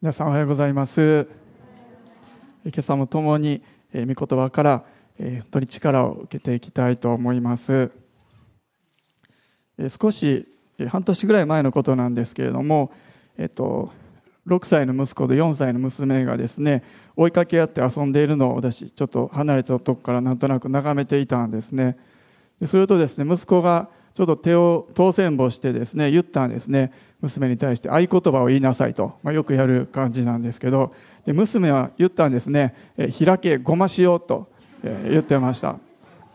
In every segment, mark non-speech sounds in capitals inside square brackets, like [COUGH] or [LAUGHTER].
皆さんおはようございます。今朝も共に御言葉から本当に力を受けていきたいと思います。少し半年ぐらい前のことなんですけれども、えっと、6歳の息子と4歳の娘がですね追いかけ合って遊んでいるのを私ちょっと離れたとこからなんとなく眺めていたんですね。するとですね息子がちょっと手を当選簿してですね言ったんですね。娘に対して合言葉を言いなさいと、まあ、よくやる感じなんですけど。で娘は言ったんですね「え開けごま塩」と、え言ってました。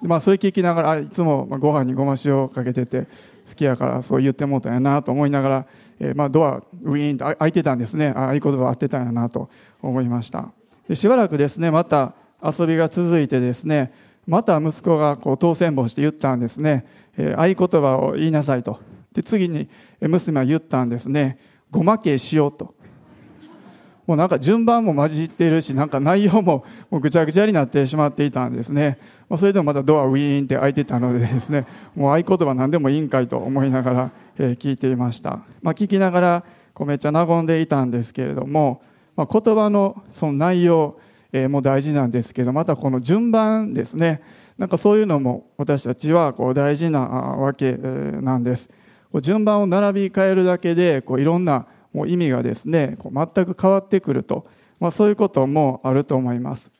まあ、それ聞きながらいつもご飯にごま塩をかけてて好きやからそう言ってもうたんやなと思いながら、え、まあドアウィーンと開いてたんですね。合言葉合ってたんやなと思いました。でしばらくですねまた遊びが続いてですねまた息子がこう当選簿して言ったんですね、え、合言葉を言いなさいと。で次に娘は言ったんですね。ごまけしようと。もうなんか順番も混じっているしなんか内容ももうぐちゃぐちゃになってしまっていたんですね。まあそれでもまたドアウィーンって開いてたのでですねもう合言葉何でもいいんかいと思いながら、え聞いていました、まあ、聞きながらこうめっちゃ和んでいたんですけれども、まあ、言葉のその内容、えも大事なんですけどまたこの順番ですね。なんかそういうのも私たちはこう大事なわけなんです。こう順番を並び替えるだけでこういろんなもう意味がですねこう全く変わってくると、まあ、そういうこともあると思います。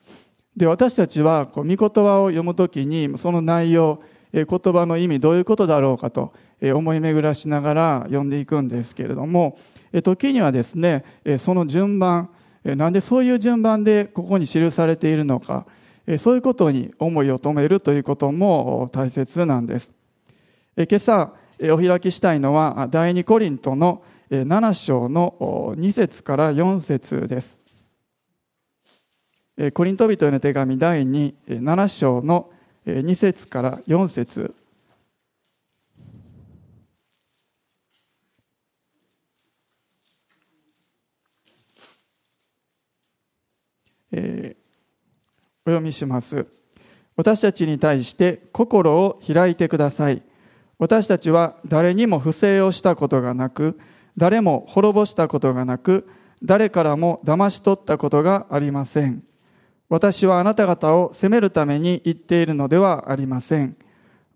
で私たちはこう御言葉を読むときにその内容言葉の意味どういうことだろうかと思い巡らしながら読んでいくんですけれども時にはですねその順番なんでそういう順番でここに記されているのかそういうことに思いを止めるということも大切なんです今朝お開きしたいのは第二コリントの7章の2節から4節です。コリント人への手紙第27章の2節から4節えー、お読みします。私たちに対して心を開いてください。私たちは誰にも不正をしたことがなく、誰も滅ぼしたことがなく、誰からも騙し取ったことがありません。私はあなた方を責めるために言っているのではありません。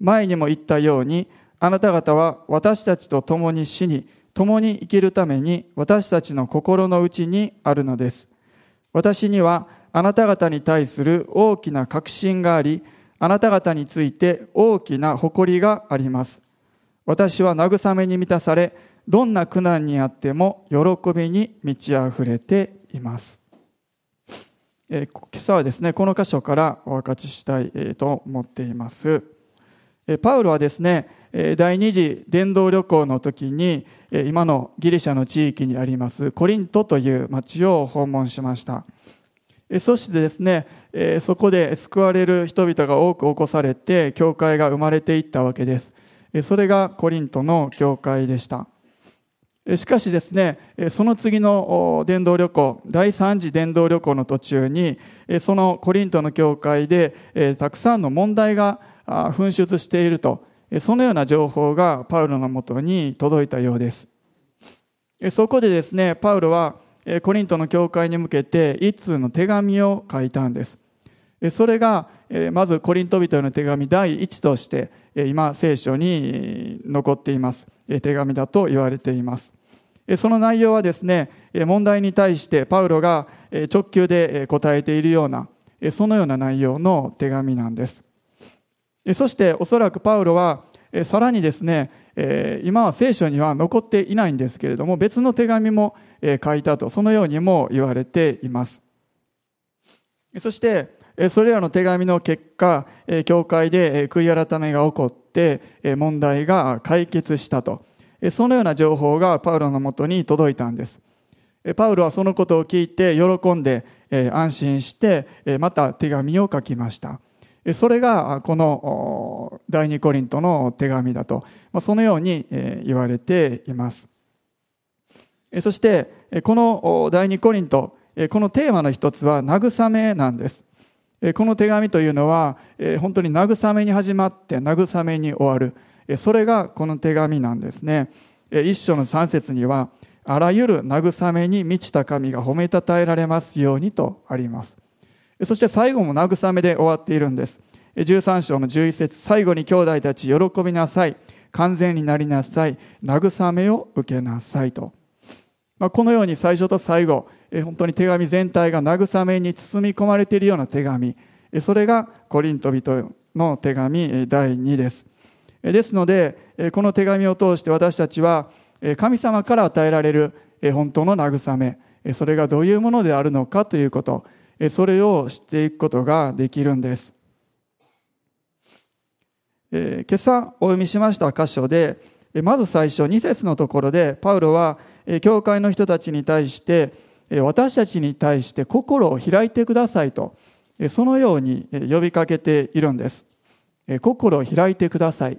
前にも言ったように、あなた方は私たちと共に死に、共に生きるために私たちの心の内にあるのです。私にはあなた方に対する大きな確信があり、あなた方について大きな誇りがあります。私は慰めに満たされ、どんな苦難にあっても喜びに満ち溢れています。えー、今朝はですね、この箇所からお分かちしたい、え、と思っています。えー、パウロはですね、第二次伝道旅行の時に、今のギリシャの地域にありますコリントという町を訪問しました。そしてですね、そこで救われる人々が多く起こされて、教会が生まれていったわけです。それがコリントの教会でした。しかしですね、その次の伝道旅行、第3次伝道旅行の途中に、そのコリントの教会で、たくさんの問題が噴出していると、そのような情報がパウロのもとに届いたようです。そこでですね、パウロはコリントの教会に向けて一通の手紙を書いたんです。それが、まずコリント人への手紙第一として、今聖書に残っています。手紙だと言われています。その内容はですね、問題に対してパウロが直球で答えているような、そのような内容の手紙なんです。そしておそらくパウロは、さらにですね、今は聖書には残っていないんですけれども、別の手紙も書いたと、そのようにも言われています。そして、それらの手紙の結果、教会で悔い改めが起こって、問題が解決したと。そのような情報がパウロのもとに届いたんです。パウロはそのことを聞いて喜んで安心してまた手紙を書きました。それがこの第二コリントの手紙だと、そのように言われています。そしてこの第二コリント、このテーマの一つは慰めなんです。この手紙というのは本当に慰めに始まって慰めに終わる。それがこの手紙なんですね。一章の三節には、あらゆる慰めに満ちた神が褒めたたえられますようにとあります。そして最後も慰めで終わっているんです。13章の11節最後に兄弟たち喜びなさい。完全になりなさい。慰めを受けなさいと。まあ、このように最初と最後、本当に手紙全体が慰めに包み込まれているような手紙。それがコリント人の手紙第2です。ですので、この手紙を通して私たちは神様から与えられる本当の慰め、それがどういうものであるのかということ、それを知っていくことができるんです。今朝お読みしました箇所で、まず最初2節のところでパウロは教会の人たちに対して私たちに対して心を開いてくださいとそのように呼びかけているんです。心を開いてください。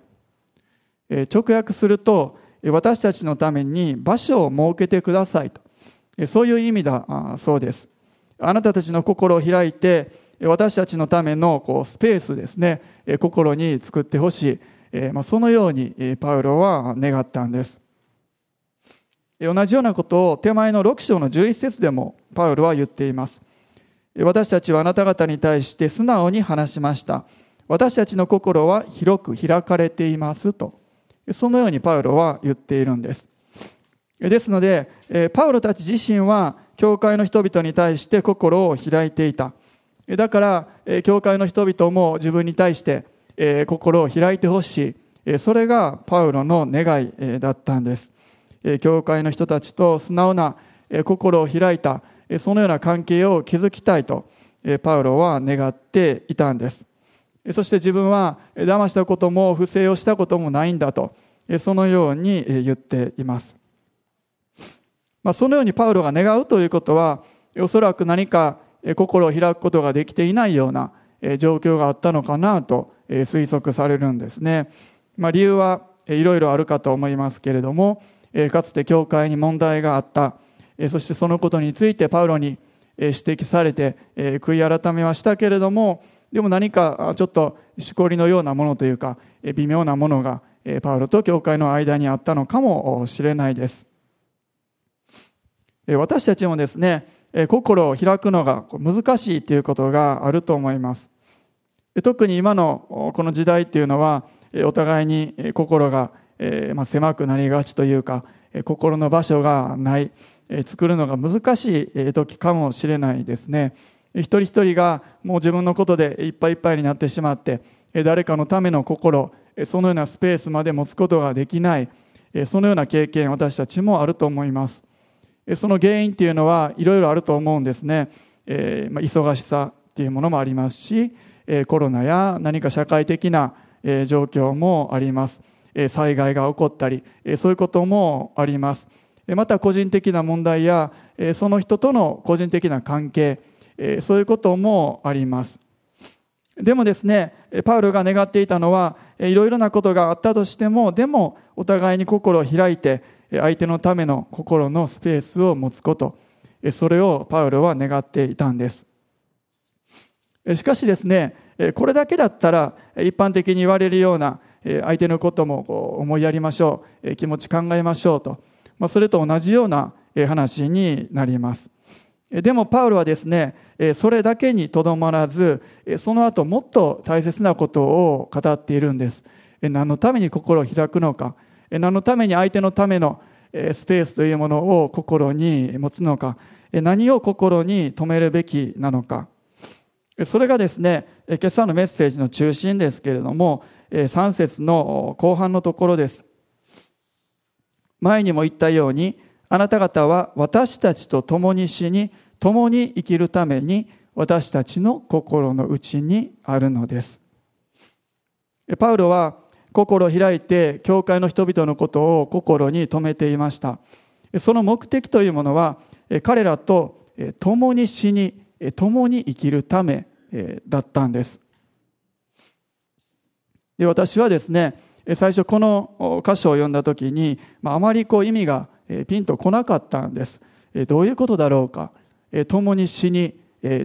直訳すると私たちのために場所を設けてくださいと。そういう意味だそうです。あなたたちの心を開いて私たちのためのこうスペースですね心に作ってほしい。そのようにパウロは願ったんです。同じようなことを手前の6章の11節でもパウロは言っています。私たちはあなた方に対して素直に話しました。私たちの心は広く開かれていますと。そのようにパウロは言っているんです。ですので、パウロたち自身は、教会の人々に対して心を開いていた。だから、教会の人々も自分に対して心を開いてほしい。それがパウロの願いだったんです。教会の人たちと素直な心を開いた、そのような関係を築きたいと、パウロは願っていたんです。そして自分は騙したことも不正をしたこともないんだと、そのように言っています。まあ、そのようにパウロが願うということは、おそらく何か心を開くことができていないような状況があったのかなと推測されるんですね。まあ、理由はいろいろあるかと思いますけれども、かつて教会に問題があった、そしてそのことについてパウロに指摘されて悔い改めはしたけれども、でも何かちょっとしこりのようなものというか微妙なものがパウロと教会の間にあったのかもしれないです私たちもですね心を開くのが難しいということがあると思います。特に今のこの時代っていうのはお互いに心が狭くなりがちというか心の場所がない作るのが難しい時かもしれないですね。一人一人がもう自分のことでいっぱいいっぱいになってしまって誰かのための心そのようなスペースまで持つことができないそのような経験私たちもあると思います。その原因っていうのはいろいろあると思うんですね、えー、まあ、忙しさっていうものもありますしコロナや何か社会的な状況もあります。災害が起こったりそういうこともあります。また個人的な問題やその人との個人的な関係えそういうこともあります。でもですね、パウロが願っていたのは、いろいろなことがあったとしても、でもお互いに心を開いて、相手のための心のスペースを持つこと、それをパウロは願っていたんです。しかしですね、これだけだったら一般的に言われるような相手のことも思いやりましょう、気持ち考えましょうと、ま、それと同じような話になります。でもパウロはですね、それだけにとどまらず、その後もっと大切なことを語っているんです。何のために心を開くのか、何のために相手のためのスペースというものを心に持つのか、何を心に留めるべきなのか。それがですね、今朝のメッセージの中心ですけれども、3節の後半のところです。前にも言ったように、あなた方は私たちと共に死に、共に生きるために私たちの心の内にあるのです。パウロは心を開いて教会の人々のことを心に留めていました。その目的というものは彼らと共に死に、共に生きるためだったんです。で私はですね、最初この箇所を読んだ時に、あまりこう意味がピンとこなかったんです。どういうことだろうか。共に死に、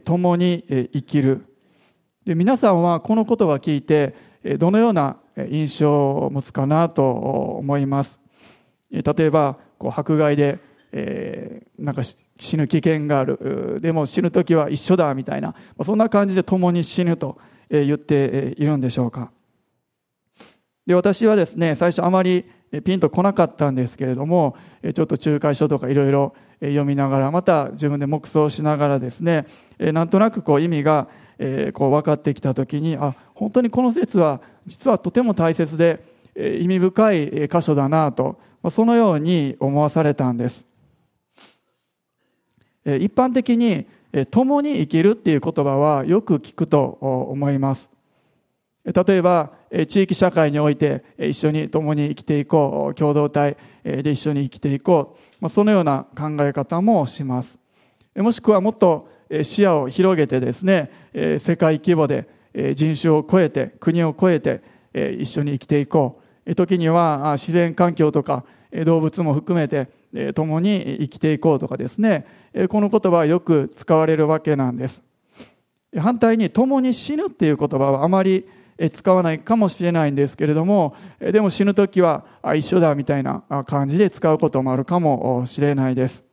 共に生きる。で皆さんはこの言葉を聞いて、どのような印象を持つかなと思います。例えば、こう迫害でえー、なんか死ぬ危険がある。でも死ぬ時は一緒だ、みたいな。そんな感じで共に死ぬと言っているんでしょうか。で、私はですね、最初あまりピンとこなかったんですけれども、ちょっと仲介書とかいろいろ読みながら、また自分で黙想しながらですね、なんとなくこう意味がこう分かってきたときに、あ、本当にこの説は実はとても大切で意味深い箇所だなと、そのように思わされたんです。一般的に共に生きるっていう言葉はよく聞くと思います。例えば、地域社会において一緒に共に生きていこう、共同体で一緒に生きていこう、そのような考え方もします。もしくはもっと視野を広げてですね、世界規模で人種を超えて、国を超えて一緒に生きていこう。時には自然環境とか動物も含めて共に生きていこうとかですね、この言葉はよく使われるわけなんです。反対に共に死ぬっていう言葉はあまり使わないかもしれないんですけれども、でも死ぬ時は一緒だみたいな感じで使うこともあるかもしれないです。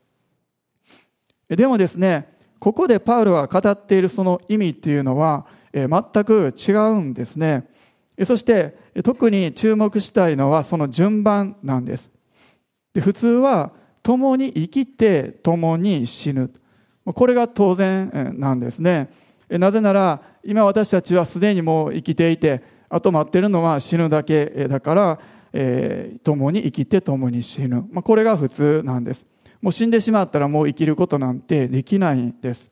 でもですね、ここでパウロが語っているその意味っていうのは全く違うんですね。そして特に注目したいのはその順番なんです。で普通は共に生きて共に死ぬ。これが当然なんですね。なぜなら今私たちはすでにもう生きていて、あと待ってるのは死ぬだけだから、えー、共に生きて共に死ぬ。まあ、これが普通なんです。もう死んでしまったらもう生きることなんてできないんです。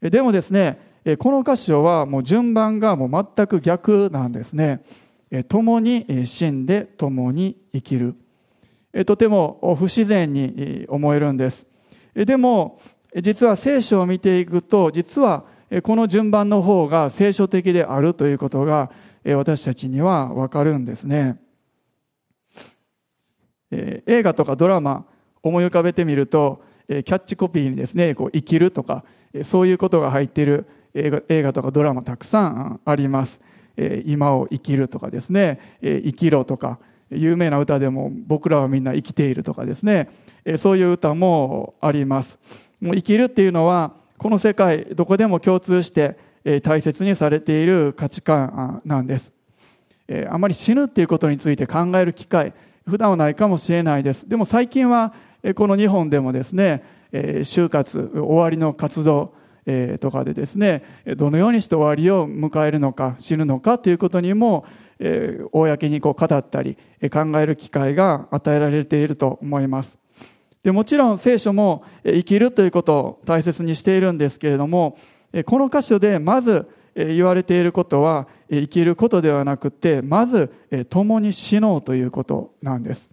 でもですね、この箇所はもう順番がもう全く逆なんですね。共に死んで共に生きる。とても不自然に思えるんです。でも、実は聖書を見ていくと、実はこの順番の方が聖書的であるということが私たちにはわかるんですね。映画とかドラマ思い浮かべてみると、キャッチコピーにですね、こう生きるとか、そういうことが入っている映画映画とかドラマたくさんありますえ。今を生きるとかですねえ、生きろとか、有名な歌でも僕らはみんな生きているとかですねえ、そういう歌もあります。もう生きるっていうのは、この世界どこでも共通してえ大切にされている価値観なんですえ。あまり死ぬっていうことについて考える機会、普段はないかもしれないです。でも最近はこの日本でもですね、就活、終わりの活動えとかでですね、どのようにして終わりを迎えるのか、死ぬのかということにもえ、公にこう語ったり考える機会が与えられていると思います。でもちろん聖書も生きるということを大切にしているんですけれども、この箇所でまず言われていることは生きることではなくて、まず共に死のうということなんです。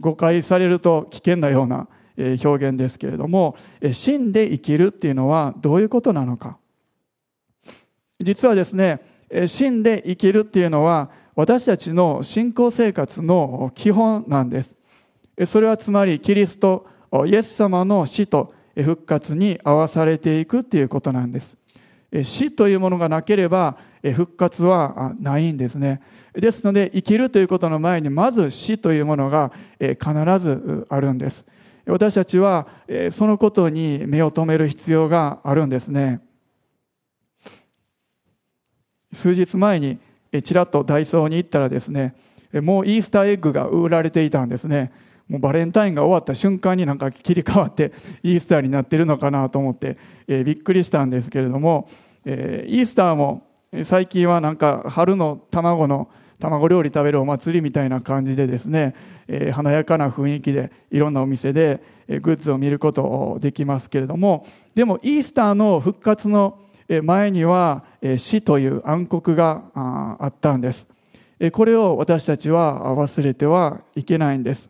誤解されると危険なような表現ですけれども、死んで生きるっていうのはどういうことなのか。実はですね、死んで生きるっていうのは私たちの信仰生活の基本なんです。それはつまりキリスト、イエス様の死と復活に合わされていくっていうことなんです。死というものがなければ復活はないんですね。ですので生きるということの前にまず死というものが必ずあるんです。私たちはそのことに目を留める必要があるんですね。数日前にちらっとダイソーに行ったらですね、もうイースターエッグが売られていたんですね。もうバレンタインが終わった瞬間になんか切り替わって [LAUGHS] イースターになってるのかなと思って、え、びっくりしたんですけれども、え、イースターも最近はなんか春の卵の卵料理食べるお祭りみたいな感じでですね、えー、華やかな雰囲気でいろんなお店でグッズを見ることできますけれどもでもイースターの復活の前には死という暗黒があったんですこれを私たちは忘れてはいけないんです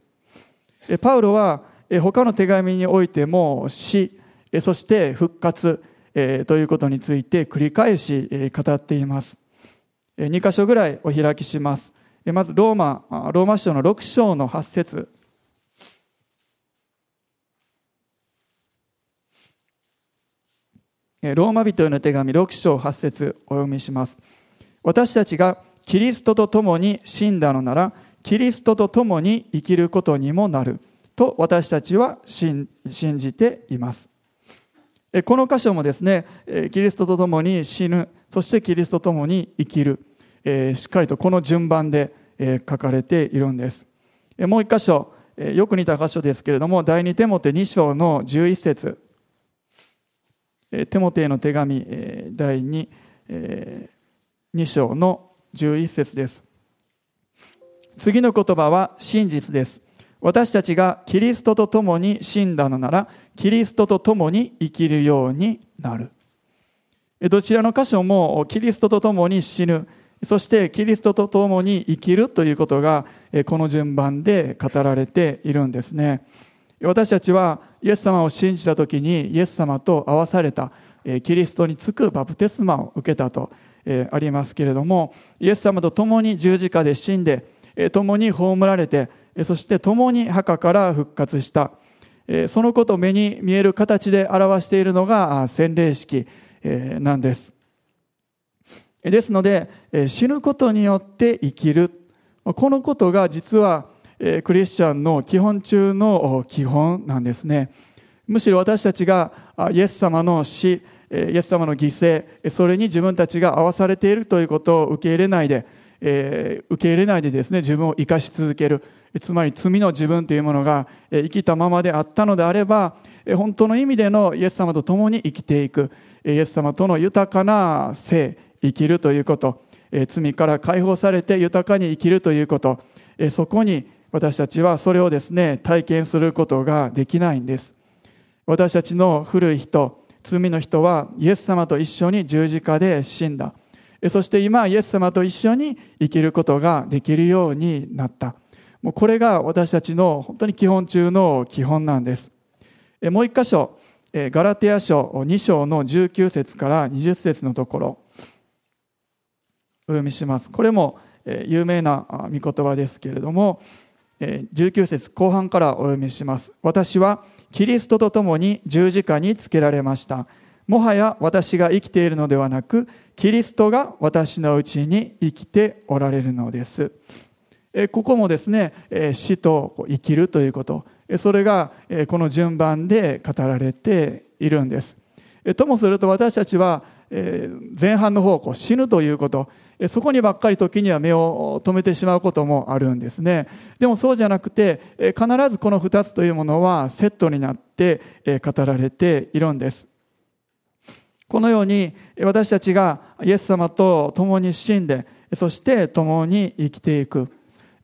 パウロは他の手紙においても死、そして復活ということについて繰り返し語っています。2箇所ぐらいお開きします。まずローマ、ローマ書の6章の8節ローマ人への手紙6章8節お読みします。私たちがキリストと共に死んだのなら、キリストと共に生きることにもなる。と私たちは信じていますこの箇所もですねキリストと共に死ぬそしてキリストと共に生きるえしっかりとこの順番でえ書かれているんです。えもう一箇所えよく似た箇所ですけれども第二テモテ2章の11節。えテモテへの手紙第 2, 2章の11節です。次の言葉は真実です。私たちがキリストと共に死んだのならキリストと共に生きるようになる。どちらの箇所もキリストと共に死ぬそしてキリストと共に生きるということがこの順番で語られているんですね。私たちはイエス様を信じた時にイエス様と会わされたキリストにつくバプテスマを受けたとありますけれどもイエス様と共に十字架で死んで共に葬られてそして共に墓から復活したそのことを目に見える形で表しているのが洗礼式なんです。ですので死ぬことによって生きるこのことが実はクリスチャンの基本中の基本なんですね。むしろ私たちがイエス様の死、イエス様の犠牲、それに自分たちが合わされているということを受け入れないで、え受け入れないでですね、自分を生かし続ける。つまり罪の自分というものが生きたままであったのであれば、本当の意味でのイエス様と共に生きていく。イエス様との豊かな生、生きるということ。罪から解放されて豊かに生きるということ。そこに私たちはそれをですね、体験することができないんです。私たちの古い人、罪の人はイエス様と一緒に十字架で死んだ。そして今、イエス様と一緒に生きることができるようになった。もうこれが私たちの本当に基本中の基本なんです。もう一箇所、ガラテヤ書2章の19節から20節のところ、お読みします。これも有名な御言葉ですけれども、19節後半からお読みします。私はキリストと共に十字架につけられました。もはや私が生きているのではなく、キリストが私のうちに生きておられるのです。ここもですね、死と生きるということ、それがこの順番で語られているんです。ともすると私たちは前半の方死ぬということそこにばっかり時には目を留めてしまうこともあるんですね。でもそうじゃなくて、必ずこの二つというものはセットになって語られているんです。このように私たちがイエス様と共に死んで、そして共に生きていく。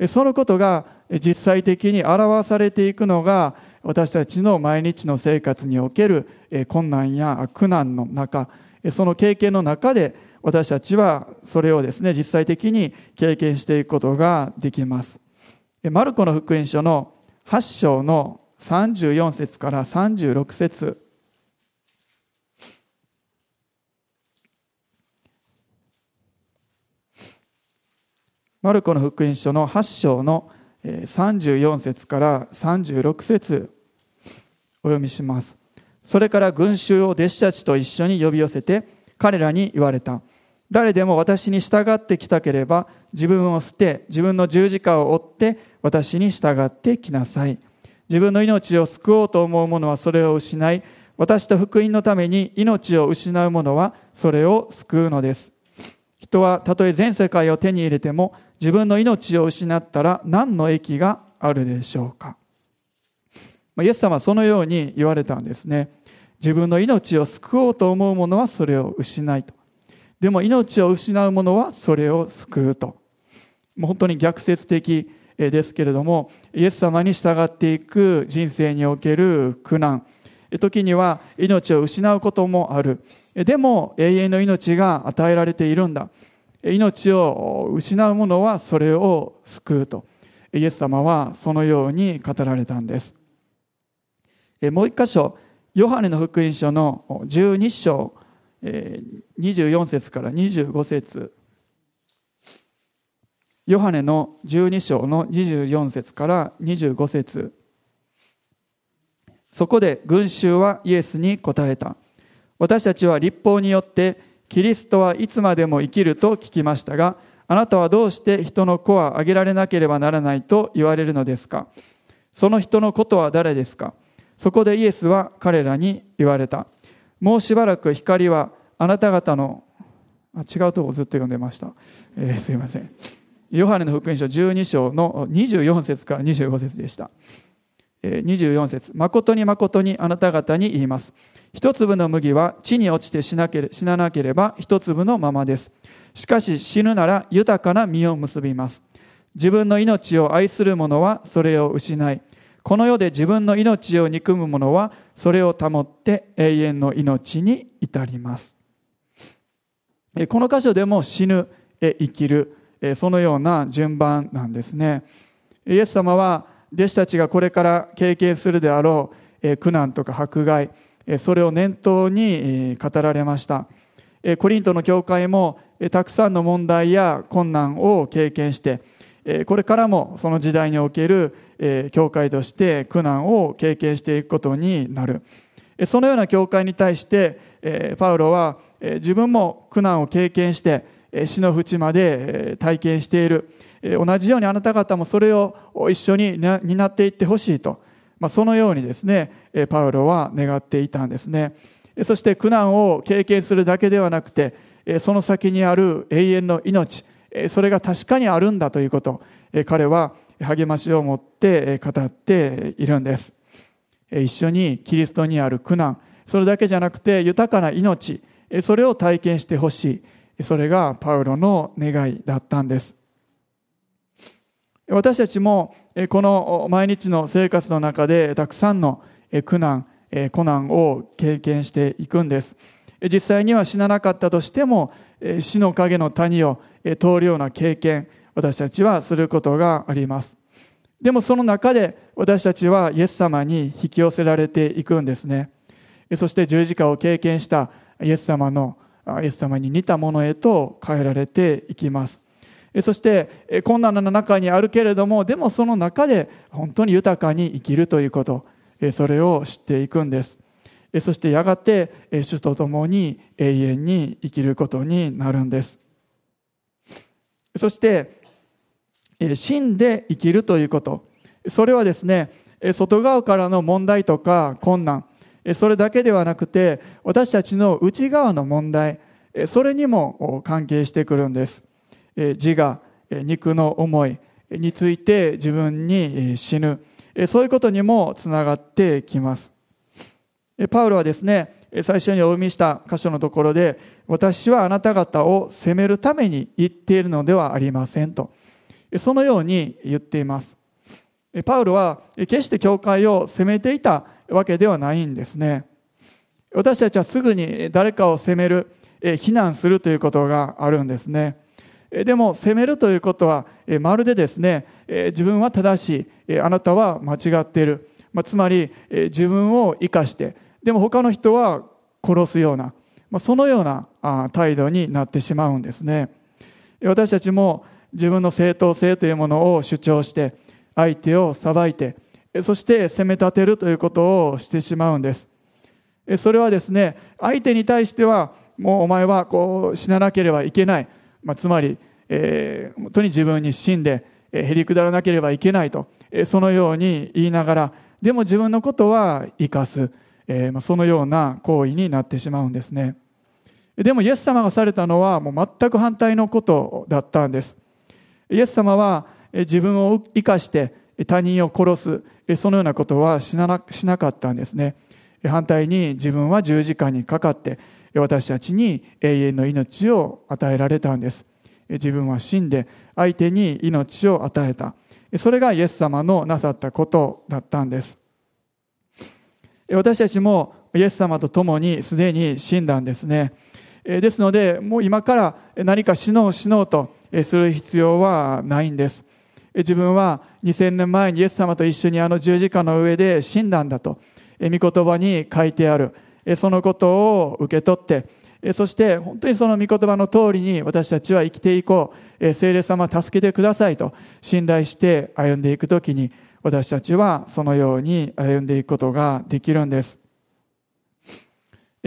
そのことが実際的に表されていくのが私たちの毎日の生活における困難や苦難の中、その経験の中で私たちはそれをですね、実際的に経験していくことができます。マルコの福音書の8章の34節から36節マルコの福音書の8章の34節から36節お読みします。それから群衆を弟子たちと一緒に呼び寄せて彼らに言われた。誰でも私に従ってきたければ自分を捨て自分の十字架を追って私に従ってきなさい。自分の命を救おうと思う者はそれを失い、私と福音のために命を失う者はそれを救うのです。人はたとえ全世界を手に入れても自分の命を失ったら何の益があるでしょうか。まイエス様はそのように言われたんですね。自分の命を救おうと思う者はそれを失いと。でも命を失う者はそれを救うと。もう本当に逆説的ですけれども、イエス様に従っていく人生における苦難、時には命を失うこともある。でも永遠の命が与えられているんだ。命を失う者はそれを救うと。イエス様はそのように語られたんです。もう一箇所、ヨハネの福音書の12章24節から25節。ヨハネの12章の24節から25節。そこで群衆はイエスに答えた。私たちは立法によってキリストはいつまでも生きると聞きましたがあなたはどうして人の子はあげられなければならないと言われるのですか？その人のことは誰ですか？そこでイエスは彼らに言われた。もうしばらく光はあなた方の、あ違うとこずっと読んでました。えー、すいません。ヨハネの福音書12章の24節から25節でした。24節誠に誠にあなた方に言います。一粒の麦は地に落ちて死なけ死ななければ一粒のままです。しかし死ぬなら豊かな実を結びます。自分の命を愛する者はそれを失い、この世で自分の命を憎む者はそれを保って永遠の命に至ります。この箇所でも死ぬ、生きる、そのような順番なんですね。イエス様は弟子たちがこれから経験するであろう苦難とか迫害、それを念頭に語られました。コリントの教会もたくさんの問題や困難を経験して、これからもその時代における教会として苦難を経験していくことになる。そのような教会に対して、パウロは自分も苦難を経験して、死の淵まで体験している。同じようにあなた方もそれを一緒に担っていってほしいと。そのようにですね、パウロは願っていたんですね。そして苦難を経験するだけではなくて、その先にある永遠の命、それが確かにあるんだということ、彼は励ましを持って語っているんです。一緒にキリストにある苦難、それだけじゃなくて豊かな命、それを体験してほしい。それがパウロの願いだったんです。私たちもこの毎日の生活の中でたくさんの苦難、苦難を経験していくんです。実際には死ななかったとしても死の影の谷を通るような経験、私たちはすることがあります。でもその中で私たちはイエス様に引き寄せられていくんですね。そして十字架を経験したイエス様の、イエス様に似たものへと変えられていきます。そして困難な中にあるけれどもでもその中で本当に豊かに生きるということそれを知っていくんですそしてやがて主と共に永遠に生きることになるんです。そして死んで生きるということ。それはですね外側からの問題とか困難。それだけではなくて私たちの内側の問題。それにも関係してくるんです。自我、肉の思いについて自分に死ぬ、そういうことにもつながってきます。パウロはですね、最初にお読みした箇所のところで、私はあなた方を責めるために言っているのではありませんと。そのように言っています。パウロは決して教会を責めていたわけではないんですね。私たちはすぐに誰かを責める、非難するということがあるんですね。でも責めるということはまるでですね自分は正しいあなたは間違っている、つまり自分を生かしてでも他の人は殺すような、まあ、そのような態度になってしまうんですね。私たちも自分の正当性というものを主張して相手を裁いてそして責め立てるということをしてしまうんです。それはですね相手に対してはもうお前はこう死ななければいけない。まあ、つまり、えー、本当に自分に死んで、えー、へりくだらなければいけないと、えー、そのように言いながら、でも自分のことは生かす、そのような行為になってしまうんですね。でもイエス様がされたのはもう全く反対のことだったんです。イエス様は自分を生かして他人を殺す、そのようなことはしなしなかったんですね。反対に自分は十字架にかかって、私たちに永遠の命を与えられたんです。自分は死んで相手に命を与えた。それがイエス様のなさったことだったんです。私たちもイエス様と共にすでに死んだんですね。ですので、もう今から何か死のう死のうとする必要はないんです。自分は2000年前にイエス様と一緒にあの十字架の上で死んだんだと、御言葉に書いてある。そのことを受け取って、そして本当にその御言葉の通りに私たちは生きていこう。聖霊様助けてくださいと信頼して歩んでいくときに私たちはそのように歩んでいくことができるんです。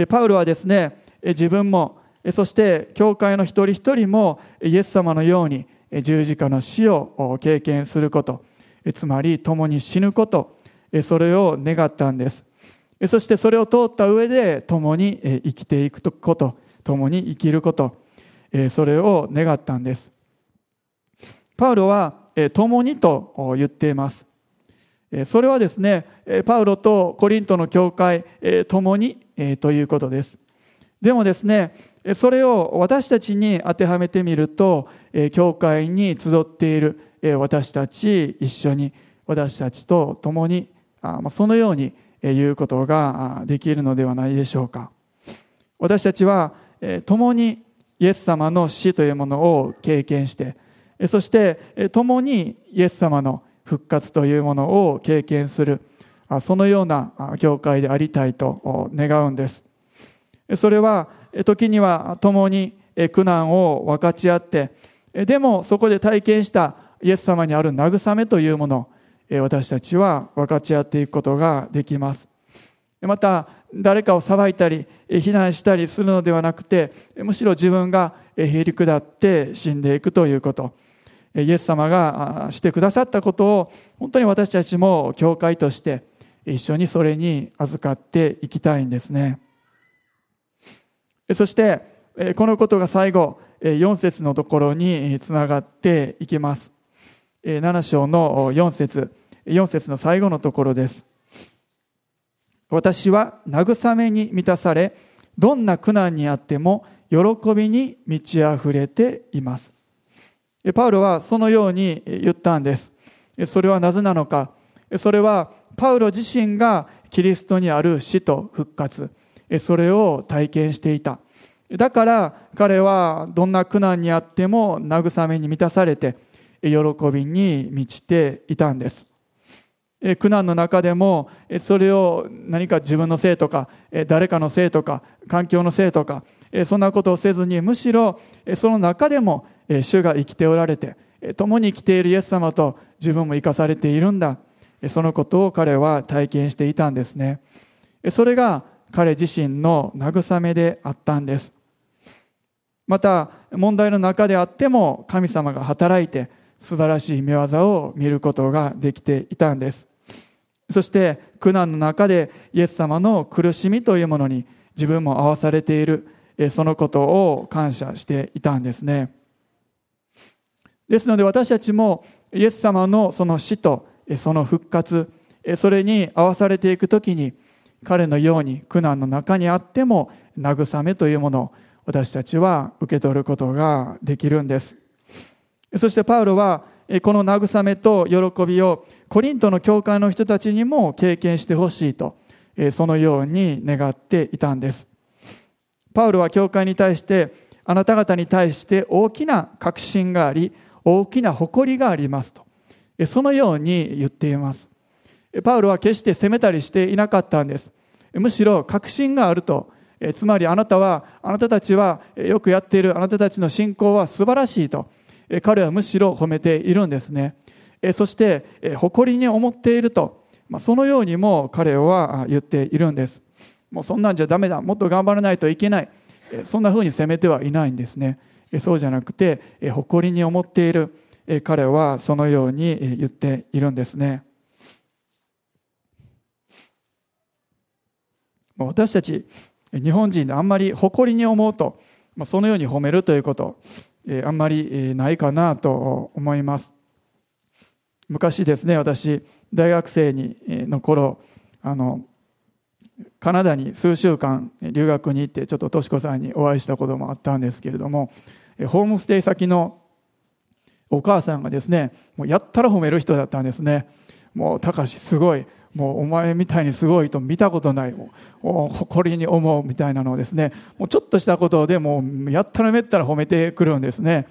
パウロはですね、自分も、そして教会の一人一人もイエス様のように十字架の死を経験すること、つまり共に死ぬことそれを願ったんです。そしてそれを通った上で共に生きていくこと共に生きることそれを願ったんです。パウロは共にと言っています。それはですねパウロとコリントの教会共にということです。でもですねそれを私たちに当てはめてみると教会に集っている私たち一緒に私たちと共にそのように言うことができるのではないでしょうか。私たちは共にイエス様の死というものを経験してそして共にイエス様の復活というものを経験するそのような教会でありたいと願うんです。それは時には共に苦難を分かち合ってでもそこで体験したイエス様にある慰めというもの私たちは分かち合っていくことができます。また誰かを裁いたり非難したりするのではなくてむしろ自分がへり下って死んでいくということ。イエス様がしてくださったことを本当に私たちも教会として一緒にそれに預かっていきたいんですね。そしてこのことが最後4節のところにつながっていきます。7章の4節。4節の最後のところです。私は慰めに満たされどんな苦難にあっても喜びに満ち溢れています。パウロはそのように言ったんです。それはなぜなのか。それはパウロ自身がキリストにある死と復活。それを体験していた。だから彼はどんな苦難にあっても慰めに満たされて喜びに満ちていたんです。苦難の中でもそれを何か自分のせいとか誰かのせいとか環境のせいとかそんなことをせずにむしろその中でも主が生きておられて共に生きているイエス様と自分も生かされているんだ。そのことを彼は体験していたんですね。それが彼自身の慰めであったんです。また問題の中であっても神様が働いて素晴らしい見業を見ることができていたんです。そして苦難の中でイエス様の苦しみというものに自分も合わされている。そのことを感謝していたんですね。ですので私たちもイエス様のその死とその復活それに合わされていくときに彼のように苦難の中にあっても慰めというものを私たちは受け取ることができるんです。そしてパウロはこの慰めと喜びをコリントの教会の人たちにも経験してほしいとそのように願っていたんです。パウロは教会に対してあなた方に対して大きな確信があり大きな誇りがありますと。そのように言っています。パウロは決して責めたりしていなかったんです。むしろ確信があると。つまりあなたはあなたたちはよくやっているあなたたちの信仰は素晴らしいと。彼はむしろ褒めているんですね。そして誇りに思っていると。そのようにも彼は言っているんです。もうそんなんじゃダメだ。もっと頑張らないといけない。そんな風に責めてはいないんですね。そうじゃなくて誇りに思っている彼はそのように言っているんですね。私たち日本人であんまり誇りに思うとそのように褒めるということあんまりないかなと思います。昔ですね私大学生にの頃あのカナダに数週間留学に行ってちょっととし子さんにお会いしたこともあったんですけれどもホームステイ先のお母さんがですねもうやったら褒める人だったんですね。もうたかしすごい。もうお前みたいにすごいと見たことない。もう誇りに思うみたいなのをですねもうちょっとしたことでもうやったらめったら褒めてくるんですね。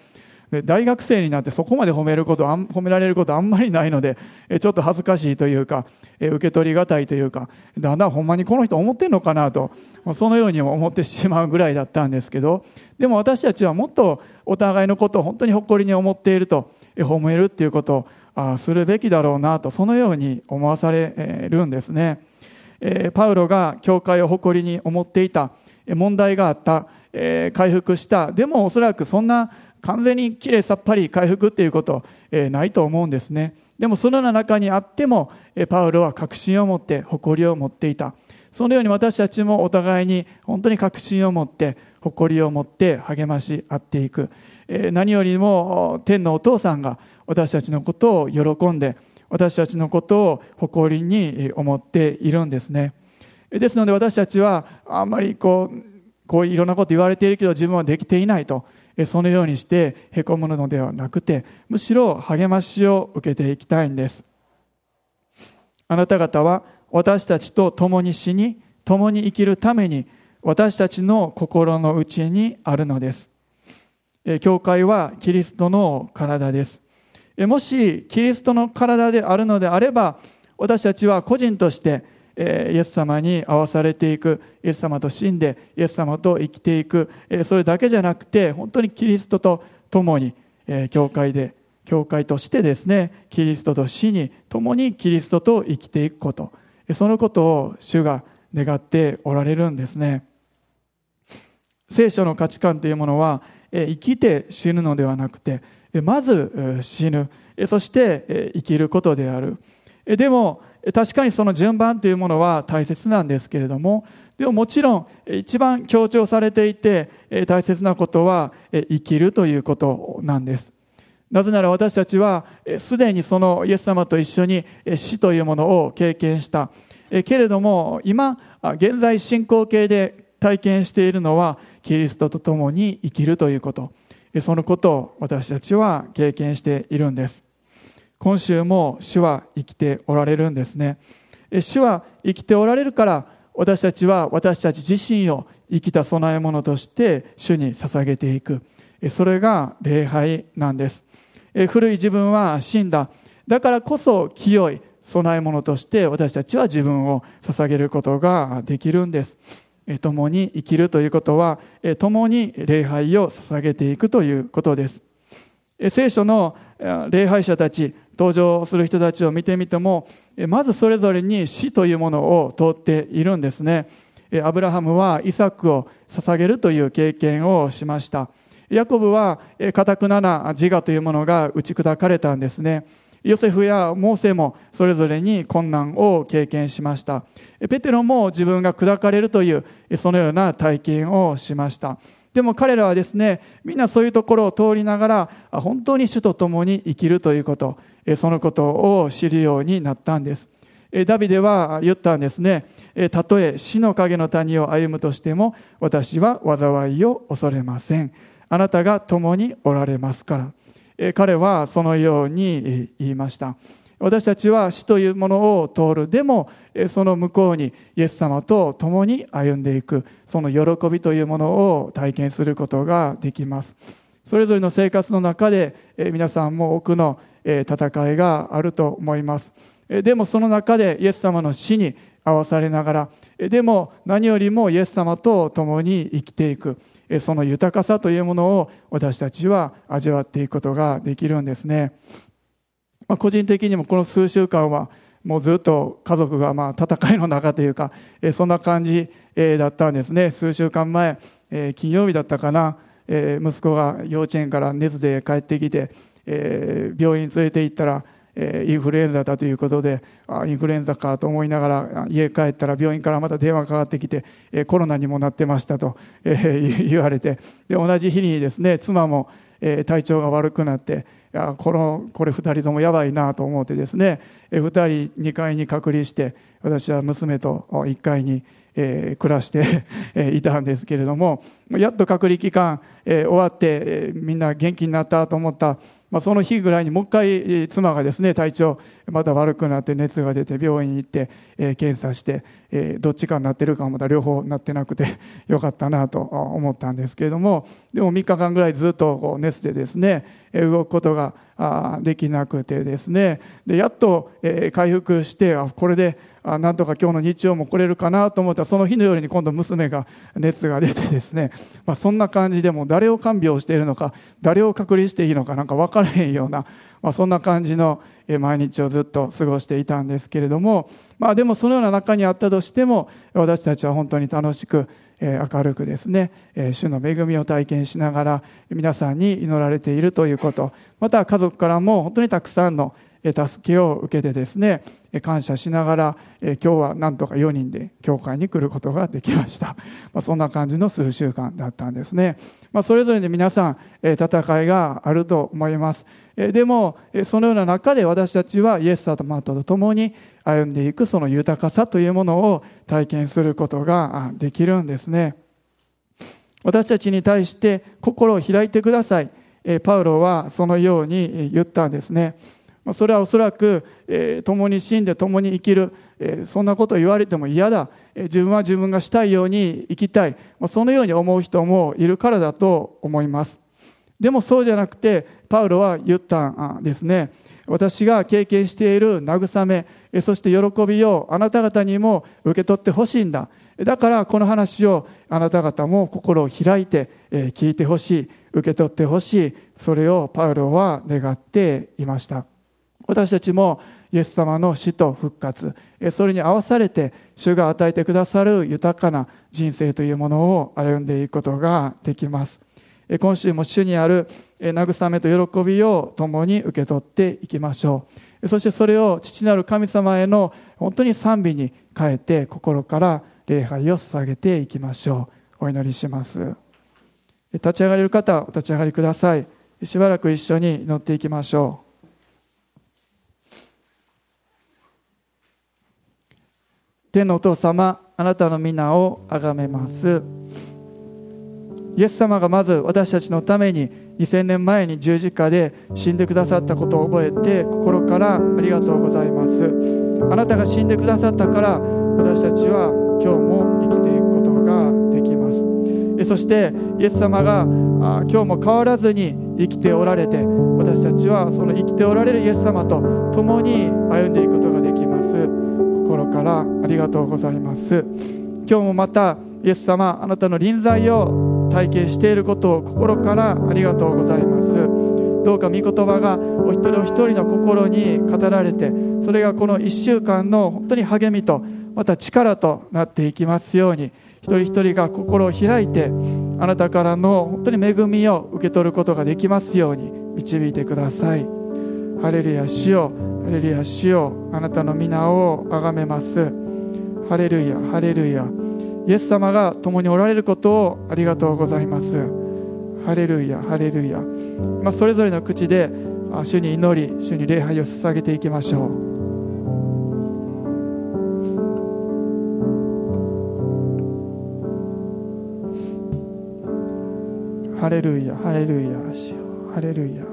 で大学生になってそこまで褒めること褒められることあんまりないのでちょっと恥ずかしいというか受け取りがたいというかだんだんほんまにこの人思ってんのかなとそのように思ってしまうぐらいだったんですけどでも私たちはもっとお互いのことを本当に誇りに思っていると褒めるっていうことをするべきだろうなとそのように思わされるんですね。パウロが教会を誇りに思っていた問題があった回復したでもおそらくそんな完全にきれいさっぱり回復っていうこと、え、ないと思うんですね。でもそのような中にあっても、え、パウロは確信を持って誇りを持っていた。そのように私たちもお互いに本当に確信を持って誇りを持って励まし合っていく。え、何よりも天のお父さんが私たちのことを喜んで私たちのことを誇りに思っているんですね。ですので私たちはあんまりこうこういろんなこと言われているけど自分はできていないとそのようにしてへこむのではなくてむしろ励ましを受けていきたいんです。あなた方は私たちと共に死に共に生きるために私たちの心の内にあるのです。教会はキリストの体です。もしキリストの体であるのであれば私たちは個人としてイエス様に合わされていく。イエス様と死んでイエス様と生きていく。それだけじゃなくて本当にキリストと共に教会で教会としてですねキリストと死に共にキリストと生きていくこと。そのことを主が願っておられるんですね。聖書の価値観というものは生きて死ぬのではなくてまず死ぬ。そして生きることである。でも確かにその順番というものは大切なんですけれどもでももちろん一番強調されていて大切なことは生きるということなんです。なぜなら私たちはすでにそのイエス様と一緒に死というものを経験した。けれども今現在進行形で体験しているのはキリストと共に生きるということ。そのことを私たちは経験しているんです。今週も主は生きておられるんですね。主は生きておられるから私たちは私たち自身を生きた供え物として主に捧げていく。それが礼拝なんです。古い自分は死んだ。だからこそ清い供え物として私たちは自分を捧げることができるんです。共に生きるということは共に礼拝を捧げていくということです。聖書の礼拝者たち登場する人たちを見てみてもまずそれぞれに死というものを通っているんですねアブラハムはイサクを捧げるという経験をしましたヤコブはかたくなな自我というものが打ち砕かれたんですねヨセフやモーセもそれぞれに困難を経験しました。ペテロも自分が砕かれるという、そのような体験をしました。でも彼らはですね、みんなそういうところを通りながら、本当に主と共に生きるということ、そのことを知るようになったんです。ダビデは言ったんですね。たとえ死の影の谷を歩むとしても、私は災いを恐れません。あなたが共におられますから。彼はそのように言いました私たちは死というものを通るでもその向こうにイエス様と共に歩んでいくその喜びというものを体験することができますそれぞれの生活の中でえ皆さんも多くのえ戦いがあると思います。えでもその中でイエス様の死に合わされながらえでも何よりもイエス様と共に生きていく。えその豊かさというものを私たちは味わっていくことができるんですね、まあ、個人的にもこの数週間はもうずっと家族がまあ戦いの中というかえそんな感じえだったんですね。数週間前え金曜日だったかな。え息子が幼稚園から熱で帰ってきてえ病院連れて行ったらえインフルエンザだということであインフルエンザかと思いながら家帰ったら病院からまた電話かかってきて、えコロナにもなってましたと、え [LAUGHS] 言われてで同じ日にですね妻も、え体調が悪くなってやこのこれ2人ともやばいなと思ってですね、え2人2階に隔離して私は娘と1階にえー、暮らして [LAUGHS] いたんですけれどもやっと隔離期間、えー、終わって、えー、みんな元気になったと思った、まあ、その日ぐらいにもう一回妻がですね体調また悪くなって熱が出て病院に行って、えー、検査して、えー、どっちかになってるかまた両方なってなくて [LAUGHS] よかったなと思ったんですけれどもでも3日間ぐらいずっとこう熱でですね動くことができなくてですね。でやっと、えー、回復してあこれであなんとか今日の日曜も来れるかなと思ったらその日の夜に今度娘が熱が出てですね、まあ、そんな感じでも誰を看病しているのか誰を隔離していいのかなんか分からへんような、まあ、そんな感じの毎日をずっと過ごしていたんですけれども、まあ、でもそのような中にあったとしても私たちは本当に楽しく明るくですね主の恵みを体験しながら皆さんに祈られているということ。また家族からも本当にたくさんの助けを受けてですね感謝しながら今日はなんとか4人で教会に来ることができました、まあ、そんな感じの数週間だったんですね、まあ、それぞれで皆さん戦いがあると思います。でもそのような中で私たちはイエス様と共に歩んでいくその豊かさというものを体験することができるんですね。私たちに対して心を開いてください。パウロはそのように言ったんですね。それはおそらく、共に死んで共に生きる、そんなことを言われても嫌だ、自分は自分がしたいように生きたい、そのように思う人もいるからだと思います。でもそうじゃなくてパウロは言ったんですね。私が経験している慰めそして喜びをあなた方にも受け取ってほしいんだ。だからこの話をあなた方も心を開いて聞いてほしい受け取ってほしい。それをパウロは願っていました。私たちもイエス様の死と復活それに合わされて主が与えてくださる豊かな人生というものを歩んでいくことができます。今週も主にある慰めと喜びを共に受け取っていきましょう。そしてそれを父なる神様への本当に賛美に変えて心から礼拝を捧げていきましょう。お祈りします。立ち上がれる方お立ち上がりください。しばらく一緒に祈っていきましょう。天のお父様あなたの皆をあがめます。イエス様がまず私たちのために2000年前に十字架で死んでくださったことを覚えて心からありがとうございます。あなたが死んでくださったから私たちは今日も生きていくことができます。そしてイエス様が今日も変わらずに生きておられて私たちはその生きておられるイエス様と共に歩んでいくことができます。心からありがとうございます。今日もまたイエス様あなたの臨在を体験していることを心からありがとうございます。どうか御言葉がお一人お一人の心に語られてそれがこの1週間の本当に励みとまた力となっていきますように一人一人が心を開いてあなたからの本当に恵みを受け取ることができますように導いてください。ハレルヤ主よハレルヤ主よあなたの皆を崇めます。ハレルヤハレルヤ。イエス様が共におられることをありがとうございます。ハレルヤハレルヤ、まあ、それぞれの口で主に祈り主に礼拝を捧げていきましょう。ハレルヤハレルヤ。ハレルヤ。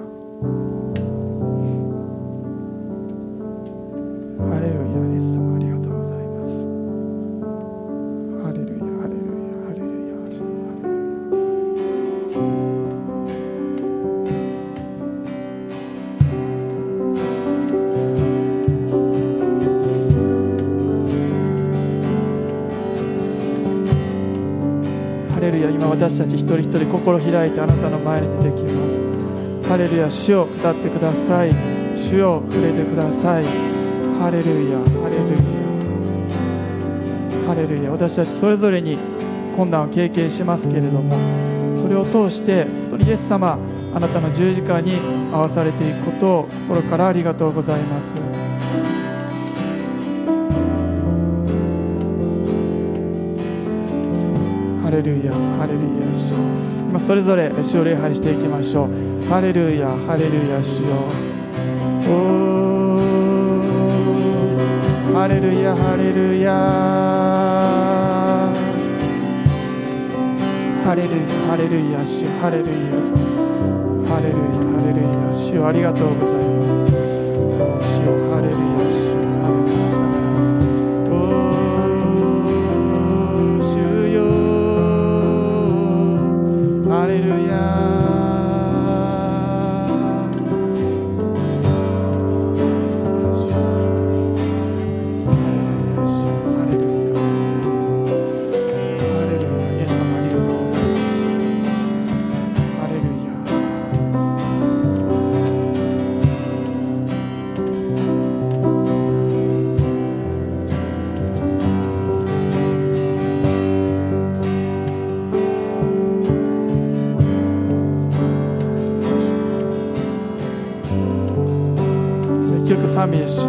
私たち一人一人心開いてあなたの前に出てきます。ハレルヤ主を語ってください。主を触れてください。ハレルヤハレルヤ。ハレルヤ。私たちそれぞれに困難を経験しますけれどもそれを通して本当にイエス様あなたの十字架に合わされていくことを心からありがとうございます。ハレルヤハレルヤ主今それぞれ主を礼拝していきましょう。ハレルヤハレルヤ主よハレルヤハレルヤハレルヤハレルヤ主ハレルヤハレルヤハレルヤ主ありがとうございます。Hallelujah. 賛美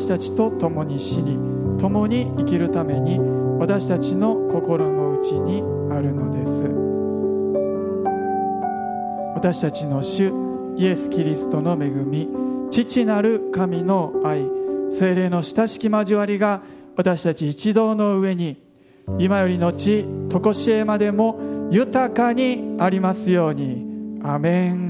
私たちと共に死に共に生きるために私たちの心の内にあるのです。私たちの主イエス・キリストの恵み父なる神の愛精霊の親しき交わりが私たち一同の上に今よりのち常しえまでも豊かにありますように。アメン。